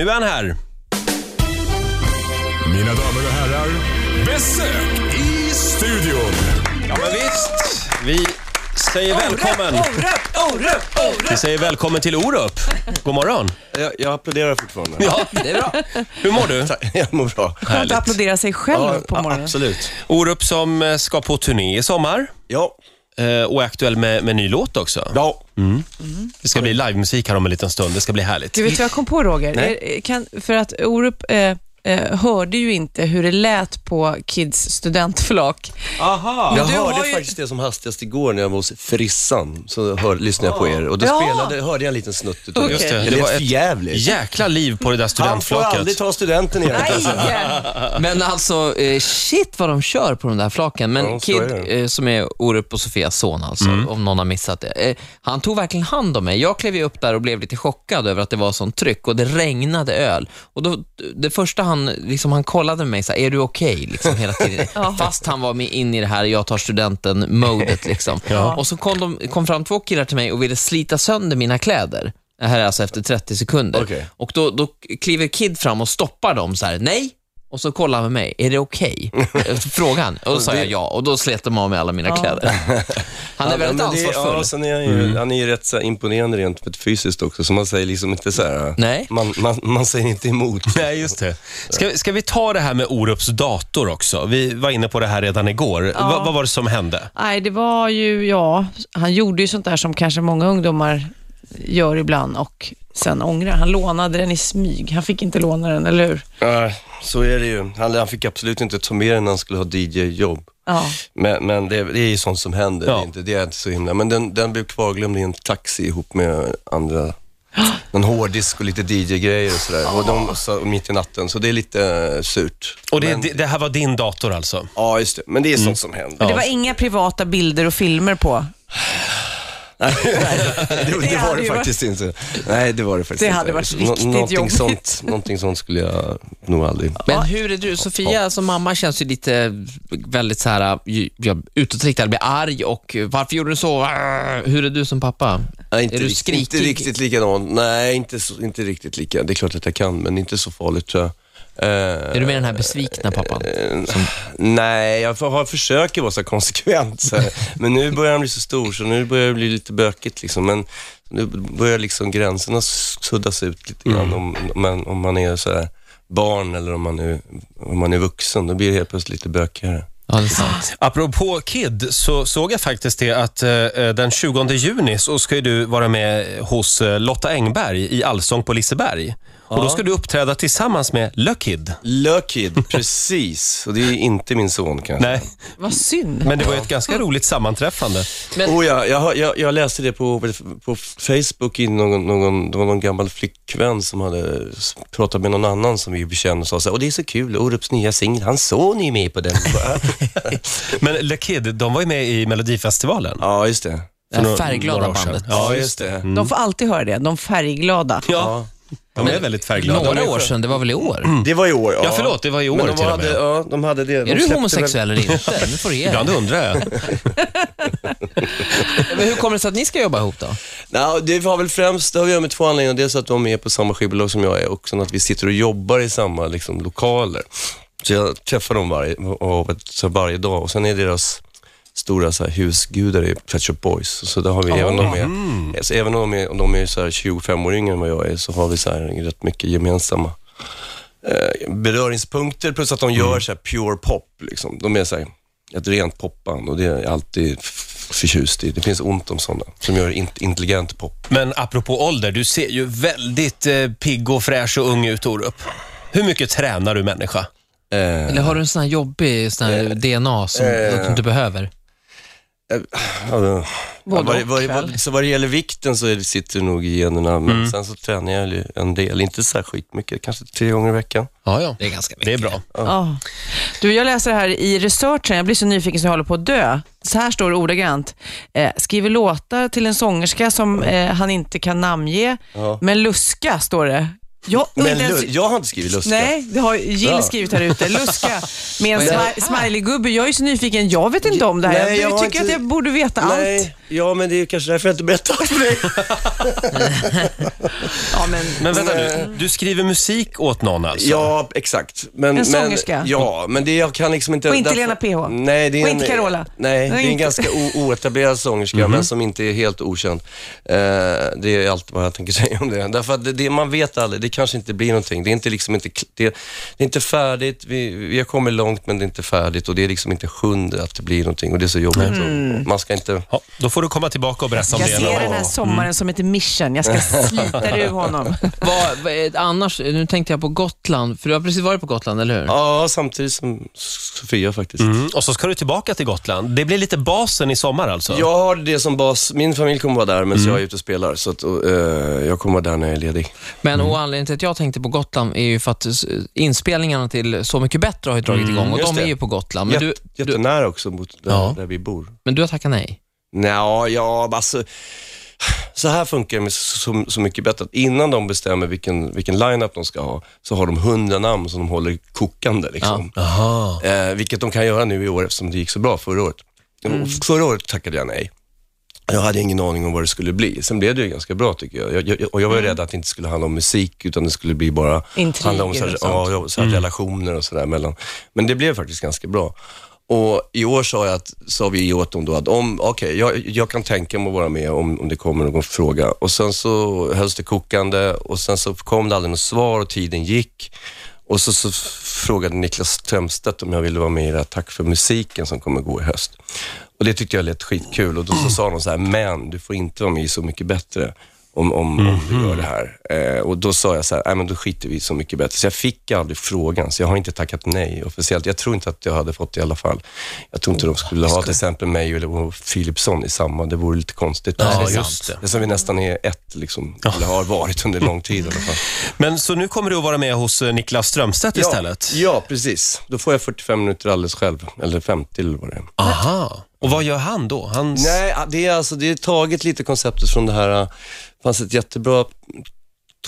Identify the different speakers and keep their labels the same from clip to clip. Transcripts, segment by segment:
Speaker 1: Nu är han här.
Speaker 2: Mina damer och herrar, besök i studion.
Speaker 1: Ja, men visst. Vi säger välkommen.
Speaker 3: Orup, Orup, Orup!
Speaker 1: Vi säger välkommen till Orup. God morgon.
Speaker 4: Jag, jag applåderar fortfarande.
Speaker 1: Ja,
Speaker 3: Det är bra.
Speaker 1: hur mår du?
Speaker 4: Jag mår bra.
Speaker 5: Skönt att applådera sig själv på
Speaker 4: ja,
Speaker 5: morgonen.
Speaker 4: absolut.
Speaker 1: Orup som ska på turné i sommar
Speaker 4: Ja.
Speaker 1: eh, och är aktuell med, med ny låt också.
Speaker 4: Ja.
Speaker 1: Det ska bli livemusik här om en liten stund. Det ska bli härligt.
Speaker 5: Du vet vad jag kom på Roger?
Speaker 4: Nej.
Speaker 5: Eh, Kan, för att Orup eh, eh, hörde ju inte hur det lät på Kids studentflak.
Speaker 1: Aha.
Speaker 4: Jag hörde
Speaker 5: ju-
Speaker 4: faktiskt det som hastigast igår när jag var hos Frissan. Så hör, lyssnade jag på er och då
Speaker 5: Ja.
Speaker 4: spelade, hörde jag en liten snutt utav.
Speaker 1: Just det,
Speaker 4: det.
Speaker 1: var ett
Speaker 4: jävligt.
Speaker 1: Jäkla liv på det där
Speaker 4: Han får
Speaker 1: studentflaket.
Speaker 4: aldrig ta studenten igen.
Speaker 3: Men alltså, eh, shit vad de kör på de där flaken. Men
Speaker 4: Ja,
Speaker 3: Kid,
Speaker 4: är
Speaker 3: eh, som är Orup och Sofias son alltså,
Speaker 1: Mm.
Speaker 3: om någon har missat det. Eh, han tog verkligen hand om mig. Jag klev ju upp där och blev lite chockad över att det var sånt tryck och det regnade öl. Och då, det första han, liksom, han kollade med mig så här, är du okej? Liksom, hela tiden. Fast han var med in i det här, jag tar studenten-modet. Liksom. Och så kom, de, kom fram två killar till mig och ville slita sönder mina kläder. Det här är alltså efter 30 sekunder.
Speaker 4: Okej.
Speaker 3: Och då, då kliver Kid fram och stoppar dem så här, nej. Och så kollar han med mig, är det okej? Okay? Frågan. Och då sa jag ja och då slet de av mig alla mina kläder. Han är
Speaker 4: Ja,
Speaker 3: väldigt ansvarsfull.
Speaker 4: Ja, sen är han, ju, han är ju rätt så imponerande rent fysiskt också, så man säger liksom inte så här,
Speaker 3: Nej.
Speaker 4: Man, man, man säger inte emot.
Speaker 1: Nej, just det. Ska, ska vi ta det här med Orups dator också? Vi var inne på det här redan igår. Va, vad var det som hände?
Speaker 5: Nej, det var ju, ja, han gjorde ju sånt där som kanske många ungdomar gör ibland och sen ångrar. Han lånade den i smyg. Han fick inte låna den, eller hur?
Speaker 4: Ja, så är det ju. Han, han fick absolut inte ta med den när han skulle ha DJ-jobb.
Speaker 5: Ja.
Speaker 4: Men, men det, det är ju sånt som händer.
Speaker 1: Ja.
Speaker 4: Det, är inte, det är inte så himla. Men den, den blev kvarglömd i en taxi ihop med andra, någon hårddisk och lite DJ-grejer och sådär. Och de så, mitt i natten, så det är lite eh, surt.
Speaker 1: Och det,
Speaker 4: men,
Speaker 1: det, det här var din dator alltså?
Speaker 4: Ja, just det. Men det är sånt som händer.
Speaker 5: Men det var inga privata bilder och filmer på.
Speaker 4: Nej, det, det,
Speaker 5: Det
Speaker 4: var det faktiskt inte. Nej, det var det faktiskt
Speaker 5: Det
Speaker 4: inte.
Speaker 5: hade varit riktigt
Speaker 4: någonting
Speaker 5: jobbigt.
Speaker 4: sånt, någonting sånt skulle jag nog aldrig...
Speaker 3: Men hur är du? Sofia som mamma känns ju lite väldigt så här, ja, utåtriktad, blir arg och varför gjorde du så? Hur är du som pappa?
Speaker 4: Nej, inte,
Speaker 3: är du skrikig?
Speaker 4: inte riktigt likadan. Nej, inte, så, inte riktigt lika. Det är klart att jag kan, men inte så farligt tror jag. Eh,
Speaker 3: Är du med den här besvikna pappan?
Speaker 4: eh, Nej, jag har, försöker vara så konsekvent. Så. Men nu börjar han bli så stor, så nu börjar det bli lite bökigt. Liksom. Men nu börjar liksom gränserna suddas ut lite grann. Om, om, man, om man är så här barn eller om man, är, om man är vuxen. Då blir det helt plötsligt lite bökigare.
Speaker 3: Sant.
Speaker 1: Apropå Kid så såg jag faktiskt det att eh, den 20 juni så ska ju du vara med hos eh, Lotta Engberg i Allsång på Liseberg. Och då ska du uppträda tillsammans med Le Kid.
Speaker 4: Lökid, precis. Och det är inte min son kanske.
Speaker 1: Nej,
Speaker 5: Vad synd.
Speaker 1: men det var ju ett ganska roligt sammanträffande.
Speaker 3: Men-
Speaker 4: Oh ja, jag, har- jag, jag läste det på, på Facebook i någon, någon, det var någon gammal flickvän som hade s- pratat med någon annan som vi bekände och sa så här, och det är så kul, Orups nya singel, hans son är ju med på den.
Speaker 1: Men Le Kid, de var ju med i Melodifestivalen.
Speaker 4: ja, just det.
Speaker 3: Det här
Speaker 1: några-
Speaker 3: färgglada
Speaker 1: några år sedan.
Speaker 3: bandet.
Speaker 4: Ja, just det.
Speaker 5: De får alltid höra det. De färgglada.
Speaker 1: Ja, de är väldigt färgglada.
Speaker 3: Några år sedan, det var väl i år?
Speaker 4: Det var i år, ja.
Speaker 1: Ja, förlåt, det var i år
Speaker 4: Men de
Speaker 1: till och
Speaker 4: hade,
Speaker 1: med.
Speaker 4: ja, de hade det. De
Speaker 3: Är du
Speaker 4: släppte
Speaker 3: homosexuell eller inte? Nu får du ge dig.
Speaker 1: Ibland undrar jag.
Speaker 3: Men hur kommer det sig att ni ska jobba ihop då?
Speaker 4: Nej, det var väl främst, det har att göra med två anledningar. Dels att de är på samma skivbolag som jag är och sen att vi sitter och jobbar i samma liksom, lokaler. Så jag träffar dem varje, och, så varje dag och sen är deras stora så här, husgudar i Pet Shop Boys. Så där har vi, även om de är, så även om de är, om de är så här 25 år yngre än vad jag är, så har vi så här, rätt mycket gemensamma eh, beröringspunkter. Plus att de gör så här pure pop. Liksom. De är så här, ett rent popband och det är alltid förtjust i. Det finns ont om sådana som gör in, intelligent pop.
Speaker 1: Men apropå ålder, du ser ju väldigt eh, pigg och fräsch och ung ut, Orup. Hur mycket tränar du människa?
Speaker 4: Eh,
Speaker 3: Eller har du en sån här jobbig sån här DNA som
Speaker 4: eh,
Speaker 3: du inte behöver?
Speaker 4: Ja, ja,
Speaker 5: Både
Speaker 4: vad, vad, vad, så vad det gäller vikten så det, sitter det nog i generna, men
Speaker 1: Mm.
Speaker 4: sen så tränar jag en del, inte så här skitmycket, kanske tre gånger i veckan.
Speaker 1: Ja, ja.
Speaker 3: Det är ganska mycket.
Speaker 1: Det är bra.
Speaker 5: Ja. Du, jag läser här i researchen, jag blir så nyfiken så jag håller på att dö. Så här står det ordagrant. Eh, skriver låtar till en sångerska som eh, han inte kan namnge,
Speaker 4: Ja.
Speaker 5: men luska står det. Jag,
Speaker 4: Men
Speaker 5: ens-
Speaker 4: jag har inte skrivit luska.
Speaker 5: Nej, det har Jill
Speaker 4: Ja.
Speaker 5: skrivit här ute. Luska med en smi- smileygubbe. Jag är så nyfiken. Jag vet inte om det här.
Speaker 4: Nej, jag
Speaker 5: jag tycker
Speaker 4: inte-
Speaker 5: att jag borde veta
Speaker 4: Nej,
Speaker 5: allt.
Speaker 4: Ja, men det är kanske därför jag inte berättar allt för dig.
Speaker 5: Ja, men,
Speaker 1: Men vänta nu, du skriver musik åt någon alltså?
Speaker 4: Ja, exakt. Men,
Speaker 5: En sångerska?
Speaker 4: Men, ja, men det jag kan liksom inte...
Speaker 5: Och inte
Speaker 4: därför-
Speaker 5: Lena PH?
Speaker 4: Nej, det är
Speaker 5: Och
Speaker 4: en,
Speaker 5: inte Carola?
Speaker 4: Nej, det är en ganska oetablerad sångerska, men som inte är helt okänd. Eh, det är allt vad jag tänker säga om det. Därför att det, det, man vet aldrig, det kanske inte blir någonting. Det är inte, liksom inte, det, det är inte färdigt, vi, vi har kommit långt men det är inte färdigt och det är liksom inte sjunde att det blir någonting och det är så jobbigt. Och man ska inte...
Speaker 1: Ja, då får du komma tillbaka och berätta om
Speaker 5: jag
Speaker 1: det.
Speaker 5: ser
Speaker 1: någon
Speaker 5: den här sommaren som ett mission. Jag ska slita ur honom.
Speaker 3: Vad, vad är- annars, nu tänkte jag på Gotland, för du har precis varit på Gotland, eller hur?
Speaker 4: Ja, samtidigt som Sofia faktiskt.
Speaker 1: Mm. Och så ska du tillbaka till Gotland. Det blir lite basen i sommar alltså?
Speaker 4: Jag har det som bas. Min familj kommer vara där medan jag är ute och spelar. Så att, och, eh, jag kommer vara där när jag är ledig.
Speaker 3: Men och anledningen till att jag tänkte på Gotland är ju för att inspelningarna till Så mycket bättre har ju dragit igång och
Speaker 4: just
Speaker 3: de
Speaker 4: det.
Speaker 3: är ju på Gotland. Men,
Speaker 4: Jätte,
Speaker 3: du, du,
Speaker 4: jättenära också mot där,
Speaker 3: Ja.
Speaker 4: där vi bor.
Speaker 3: men du har tackat nej?
Speaker 4: Nja, ja, alltså. Så här funkar det så, så, mycket bättre. Innan de bestämmer vilken, vilken line-up de ska ha, så har de hundra namn som de håller kokande. Liksom.
Speaker 1: Aha.
Speaker 4: Eh, vilket de kan göra nu i år eftersom det gick så bra förra året. Och Förra året tackade jag nej. Jag hade ingen aning om vad det skulle bli. Sen blev det ju ganska bra tycker jag. jag, jag och jag var ju rädd att det inte skulle handla om musik, utan det skulle bli bara
Speaker 5: Intriger
Speaker 4: handla om så här,
Speaker 5: och sånt.
Speaker 4: ja, ja, så här relationer och sådär mellan. Men det blev faktiskt ganska bra. Och i år sa, jag att, sa vi åt dem då att om, okej, jag, jag kan tänka mig att vara med om, om det kommer någon fråga. Och sen så hölls det kokande och sen så kom det aldrig något svar och tiden gick. Och så, så frågade Niklas Strömstedt om jag ville vara med i det här Tack för musiken som kommer gå i höst. Och det tyckte jag lät skitkul och då så sa de så här, men du får inte vara med i Så mycket bättre om, om, om du gör det här. Eh, och då sa jag så här, nej men då skiter vi Så mycket bättre. Så jag fick aldrig frågan, så jag har inte tackat nej officiellt. Jag tror inte att jag hade fått det i alla fall. Jag tror inte de skulle ha till exempel mig eller Philipsson i samma, det vore lite konstigt.
Speaker 1: Ja,
Speaker 3: det
Speaker 1: just det.
Speaker 4: Det som vi nästan är ett, liksom, eller har varit under lång tid i alla fall.
Speaker 1: Men så nu kommer du att vara med hos eh, Niklas Strömstedt istället?
Speaker 4: Ja, ja, precis. Då får jag 45 minuter alldeles själv, eller 50 eller vad det är.
Speaker 1: Aha. Och vad gör han då? Han...
Speaker 4: Nej, det är alltså, det är taget lite konceptet från det här, det fanns ett jättebra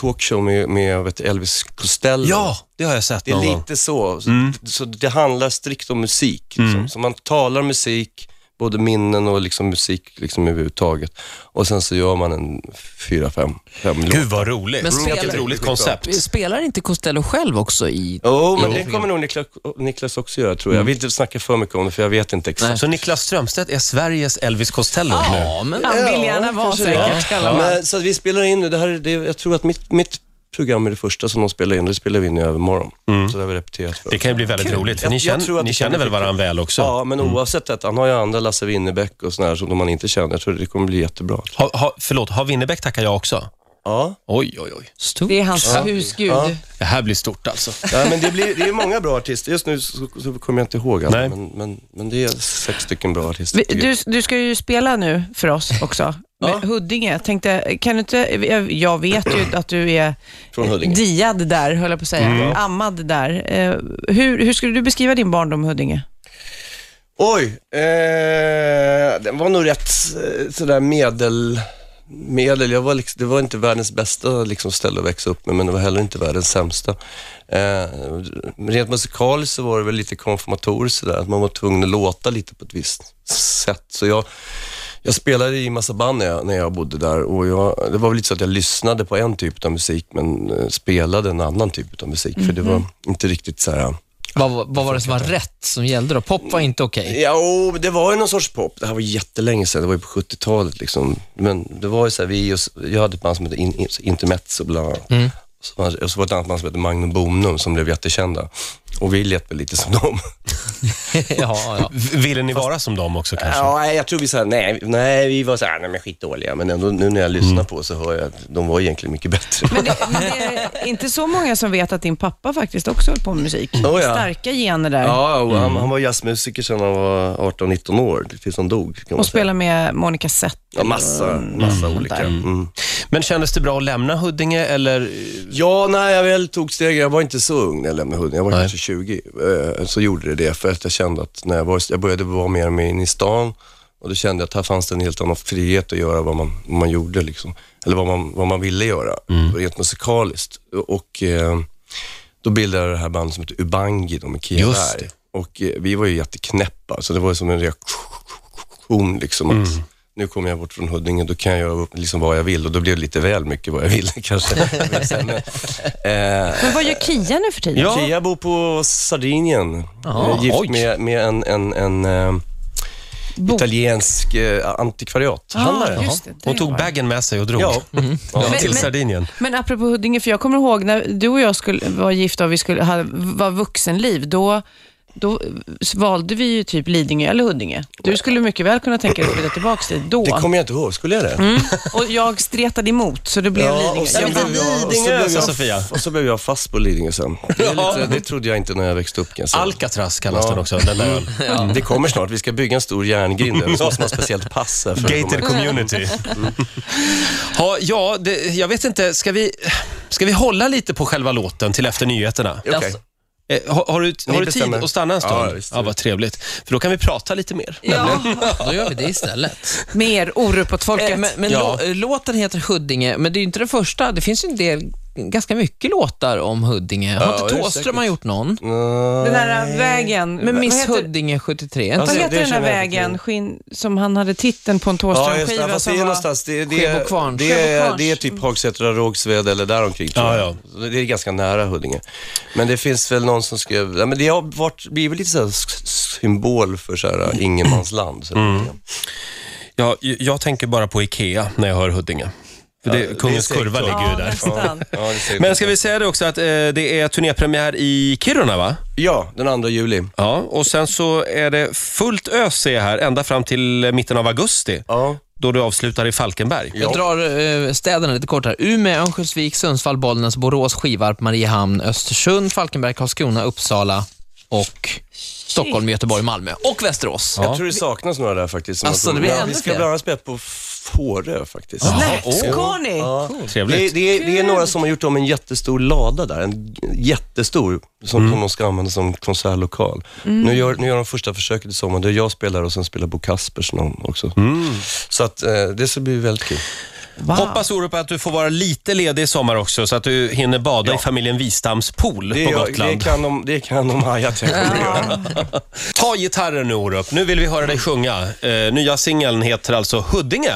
Speaker 4: talkshow med, med vet, Elvis Costello.
Speaker 1: Ja, det har jag sett
Speaker 4: Det är
Speaker 1: någon gång.
Speaker 4: lite så. Så det handlar strikt om musik. Liksom. Så man talar musik, både minnen och liksom musik liksom överhuvudtaget. Och sen så gör man en fyra, fem, fem låtar.
Speaker 1: Gud vad roligt.
Speaker 3: Men
Speaker 1: Vilket
Speaker 3: spelar-
Speaker 1: roligt koncept.
Speaker 3: Spelar inte Costello själv också i...
Speaker 4: Jo, men
Speaker 3: Jo.
Speaker 4: det kommer nog Niklas, Niklas också göra tror jag. Jag vill inte snacka för mycket om det, för jag vet inte exakt.
Speaker 1: Så Niklas Strömstedt är Sveriges Elvis Costello nu?
Speaker 3: Ja, men...
Speaker 5: Han vill gärna vara säkert. Ja.
Speaker 4: Men, så att vi spelar in nu, det här, är- det, jag tror att mitt, mitt program är det första som de spelar in, det spelar vi in i övermorgon. Så det har vi repeterat för.
Speaker 1: Det kan ju bli väldigt roligt, för
Speaker 4: Jag-
Speaker 1: ni,
Speaker 4: jag
Speaker 1: känner,
Speaker 4: att
Speaker 1: ni känner väl varandra väl också?
Speaker 4: Ja, men oavsett det, han har ju andra, Lasse Winnerbäck och sådana här som man inte känner. Jag tror det kommer bli jättebra.
Speaker 1: Ha, ha, förlåt, har Winnerbäck tackat jag också?
Speaker 4: Ja,
Speaker 1: Oj, oj, oj.
Speaker 3: Stort.
Speaker 5: Det är hans husgud.
Speaker 4: Ja.
Speaker 1: Det här blir stort alltså.
Speaker 4: ja men det, blir, det är många bra artister. Just nu så, så kommer jag inte ihåg alla,
Speaker 1: Nej.
Speaker 4: men, men, men det är sex stycken bra artister.
Speaker 5: Vi-
Speaker 4: jag.
Speaker 5: Du, du ska ju spela nu för oss också. Med Huddinge. Tänkte, kan du inte, jag- jag vet ju att du är
Speaker 4: Från Huddinge.
Speaker 5: diad där, höll jag på att säga. Ammad där. Eh, hur, hur skulle du beskriva din barndom i Huddinge?
Speaker 4: Oj, eh, den var nog rätt eh, sådär medel, medel. Jag var liksom, det var inte världens bästa liksom, ställe att växa upp med, men det var heller inte världens sämsta. Eh, rent musikaliskt så var det väl lite konfirmatoriskt sådär, att man var tvungen att låta lite på ett visst sätt. Så jag, jag spelade i massa band när jag, när jag bodde där och jag, det var väl lite så att jag lyssnade på en typ av musik men eh, spelade en annan typ av musik, för det var inte riktigt så här
Speaker 3: Vad, vad var det som var rätt som gällde då? Pop var inte okej.
Speaker 4: Ja, och det var ju någon sorts pop. Det här var jättelänge sedan, det var ju på 70-talet liksom. Men det var ju så här, vi jag hade ett band som hette In, In, Intermezzo bland annat. Var- och så var det ett annat band som hette Magnum Bonum som blev jättekända. Och vi lät väl lite som dem.
Speaker 3: ja, ja.
Speaker 1: Ville ni vara som dem också kanske?
Speaker 4: Ja, nej, jag tror vi sa nej, nej, vi var så här, nej men skitdåliga. Men ändå, nu när jag lyssnar på så hör jag att de var egentligen mycket bättre.
Speaker 5: Men det, men det är inte så många som vet att din pappa faktiskt också höll på med musik.
Speaker 4: Oh, ja.
Speaker 5: Starka gener där.
Speaker 4: Ja, och han, han var jazzmusiker sedan han var 18-19 år, tills han dog.
Speaker 5: Och
Speaker 4: säga.
Speaker 5: spela med Monica Zett.
Speaker 4: Ja, massa, massa olika.
Speaker 5: där.
Speaker 4: Mm.
Speaker 1: Men kändes det bra att lämna Huddinge eller?
Speaker 4: Ja, när jag väl tog steget, jag var inte så ung när jag lämnade Huddinge, jag var
Speaker 1: Nej.
Speaker 4: kanske 20, eh, så gjorde det det för att jag kände att när jag, var, jag började vara mer mer inne i stan och då kände jag att här fanns det en helt annan frihet att göra vad man, vad man gjorde, liksom. eller vad man, vad man ville göra, rent musikaliskt. Och eh, då bildade jag det här bandet som heter Ubangi, de med Kia
Speaker 1: Just det.
Speaker 4: Och eh, vi var ju jätteknäppa, så det var som en reaktion liksom att nu kommer jag bort från Huddinge, då kan jag göra liksom vad jag vill och då blir det lite väl mycket vad jag vill kanske. Men, eh,
Speaker 5: Men vad gör Kia nu för tiden?
Speaker 1: Ja.
Speaker 4: Kia bor på Sardinien, eh, gift
Speaker 1: oj.
Speaker 4: med, med en, en, en eh, italiensk eh, antikvariathandlare.
Speaker 5: Ah, det,
Speaker 1: Hon tog
Speaker 5: var
Speaker 1: baggen med sig och drog
Speaker 4: Ja.
Speaker 5: Men-
Speaker 1: till
Speaker 5: men-
Speaker 1: Sardinien.
Speaker 5: Men apropå Huddinge, för jag kommer ihåg när du och jag skulle vara gifta och vi skulle ha, var vuxenliv, då, då valde vi ju typ Lidingö eller Huddinge. Du skulle mycket väl kunna tänka dig att flytta tillbaka dit då.
Speaker 4: Det kommer jag inte ihåg, skulle jag det?
Speaker 5: Mm. Och jag stretade emot, så det blev Lidingö.
Speaker 4: och så
Speaker 5: Jag
Speaker 4: och så
Speaker 1: Lidingö,
Speaker 4: blev
Speaker 1: sa
Speaker 4: jag,
Speaker 1: Sofia.
Speaker 4: och så blev jag fast på Lidingö sen. Det,
Speaker 1: Ja.
Speaker 4: lite, det trodde jag inte när jag växte upp kan jag säga.
Speaker 1: Alcatraz kallas
Speaker 4: Ja.
Speaker 1: den också, den där.
Speaker 4: Mm, Det kommer snart. Vi ska bygga en stor järngrind där. Så måste man speciellt pass här för
Speaker 1: Gated community. Ha, ja, det, jag vet inte, ska vi, ska vi hålla lite på själva låten till efter nyheterna?
Speaker 4: Okej.
Speaker 1: Eh, har, har du, har du tid
Speaker 4: bestämmer.
Speaker 1: att stanna en stund?
Speaker 4: Ja,
Speaker 1: Ja,
Speaker 4: visst.
Speaker 1: vad trevligt. För då kan vi prata lite mer.
Speaker 5: Ja,
Speaker 3: Då gör vi det istället.
Speaker 5: mer orup åt folket.
Speaker 3: Eh, men men
Speaker 1: Ja.
Speaker 3: lå- låten heter Huddinge, men det är ju inte den första. Det finns ju en del, ganska mycket låtar om Huddinge. Har
Speaker 4: Ja,
Speaker 3: inte
Speaker 4: det är
Speaker 3: Thåström har gjort någon?
Speaker 5: Den här vägen.
Speaker 3: Men Miss
Speaker 5: vad heter,
Speaker 3: Huddinge 73.
Speaker 4: Alltså,
Speaker 5: Vad
Speaker 3: Inte
Speaker 5: heter den
Speaker 4: inte
Speaker 5: vägen skinn, som han hade titeln på en
Speaker 4: Ja.
Speaker 5: Thåström-skiva?
Speaker 4: Fast det är någonstans, det, det,
Speaker 3: Kvarn.
Speaker 4: det, är, det är typ Hagsätra, Rågsved eller däromkring
Speaker 1: Ja, ja.
Speaker 4: Det är ganska nära Huddinge. Men det finns väl någon som skrev, ja, men det har varit, blivit lite så symbol för så här ingenmansland. Så
Speaker 1: Mm. Ja, jag tänker bara på Ikea när jag hör Huddinge. För det,
Speaker 4: Ja, det
Speaker 1: Kungens
Speaker 4: säkert
Speaker 1: kurva ligger ju
Speaker 5: Ja,
Speaker 1: där.
Speaker 4: Ja, det säger
Speaker 1: Men ska vi säga det också att eh, det är turnépremiär i Kiruna, va?
Speaker 4: Ja, den 2 juli.
Speaker 1: Ja, och sen så är det fullt ös ser jag här, ända fram till mitten av augusti,
Speaker 4: Ja.
Speaker 1: då du avslutar i Falkenberg.
Speaker 3: Jag drar eh, städerna lite kort här. Umeå, Örnsköldsvik, Sundsvall, Bollnäs, Borås, Skivarp, Mariehamn, Östersund, Falkenberg, Karlskrona, Uppsala och Stockholm, Göteborg, Malmö och Västerås.
Speaker 4: Jag tror det saknas några där faktiskt.
Speaker 3: Alltså, det blir
Speaker 4: ja, Vi ska bland annat spela på Fårö faktiskt.
Speaker 5: Nej, ska ni?
Speaker 4: Ja.
Speaker 1: Trevligt.
Speaker 4: Det, det, är, det är några som har gjort om en jättestor lada där, en jättestor, som, som de ska använda som konsertlokal. Nu, gör, nu gör de första försöket i sommar, där jag spelar och sen spelar Bo Kaspers någon också. Så att eh, det ska bli väldigt kul.
Speaker 5: Wow.
Speaker 1: Hoppas Orup att du får vara lite ledig i sommar också, så att du hinner bada i familjen Wistams pool
Speaker 4: Det,
Speaker 1: på Gotland.
Speaker 4: det kan de, det kan de haja till.
Speaker 1: Ta gitarren nu Orup, nu vill vi höra dig sjunga. Eh, nya singeln heter alltså Huddinge.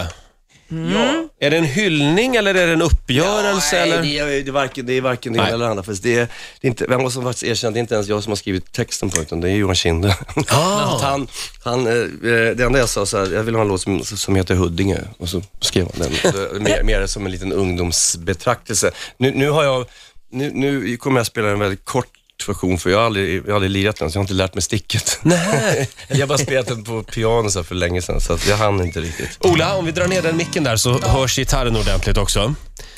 Speaker 4: Ja.
Speaker 1: Är det en hyllning eller är det en uppgörelse? eller?
Speaker 4: Nej, det är, det är varken det, är varken det ena eller det andra. Det är, det är inte, jag måste faktiskt erkänna, det är inte ens jag som har skrivit texten på utan det är Johan Kinde.
Speaker 1: Ah.
Speaker 4: han, han, eh, det enda jag sa så här, jag vill ha en låt som, som heter Huddinge och så skrev han den. Mer, mer som en liten ungdomsbetraktelse. Nu, nu har jag, nu, nu kommer jag spela en väldigt kort version för jag har aldrig, jag har aldrig lirat den så jag har inte lärt mig sticket.
Speaker 1: Nej.
Speaker 4: jag har bara spelat den på piano så för länge sedan så att jag hann inte riktigt.
Speaker 1: Ola, om vi drar ner den micken där så hörs gitarren ordentligt också.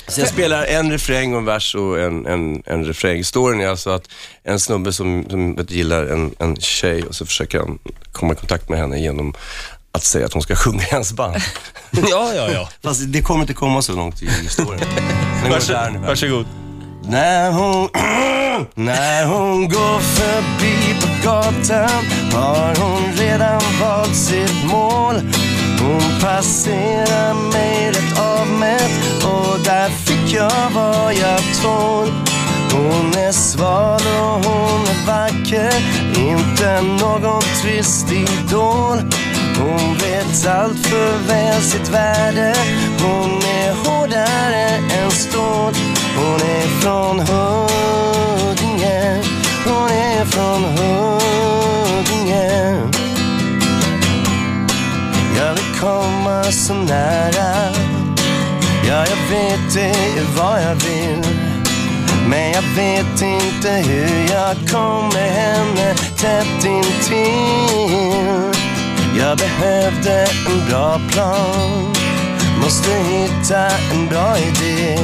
Speaker 4: Så jag spelar en refräng och en vers och en, en, en refräng. Storyn är alltså att en snubbe som, som gillar en, en tjej och så försöker han komma i kontakt med henne genom att säga att hon ska sjunga i hans band.
Speaker 1: Ja, ja, ja.
Speaker 4: Fast det kommer inte komma så långt i historien. Nu.
Speaker 1: Varsågod.
Speaker 4: När hon, när hon går förbi på gatan har hon redan valt sitt mål. Hon passerar mig rätt avmätt och där fick jag vad jag tål. Hon är sval och hon är vacker, inte någon trist idol. Hon vet allt för väl sitt värde, hon är hårdare än stål. Hon är från hund så nära, ja jag vet det är vad jag vill. Men jag vet inte hur jag kommer henne tätt intill. Jag behövde en bra plan, måste hitta en bra idé.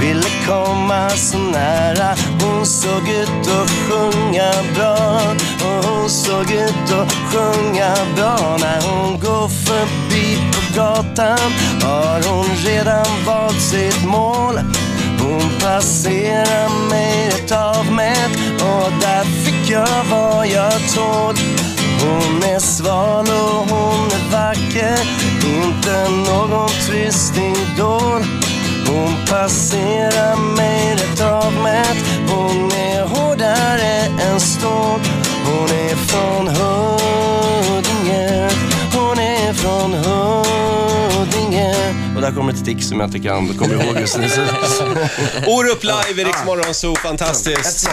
Speaker 4: Ville komma så nära, hon såg ut att sjunga bra. Och hon såg ut att sjunga bra när hon går förbi på gatan. Har hon redan valt sitt mål? Hon passerar mig rätt avmätt och där fick jag vad jag tål. Hon är sval och hon är vacker, inte någon trist idol. Hon passerar mig rätt avmätt, en ståt. Hon är från Huddinge. Hon är från Huddinge. Och där kommer ett stick som jag inte kan komma ihåg just nu.
Speaker 1: Orup live i Riks Morgonzoo, fantastiskt.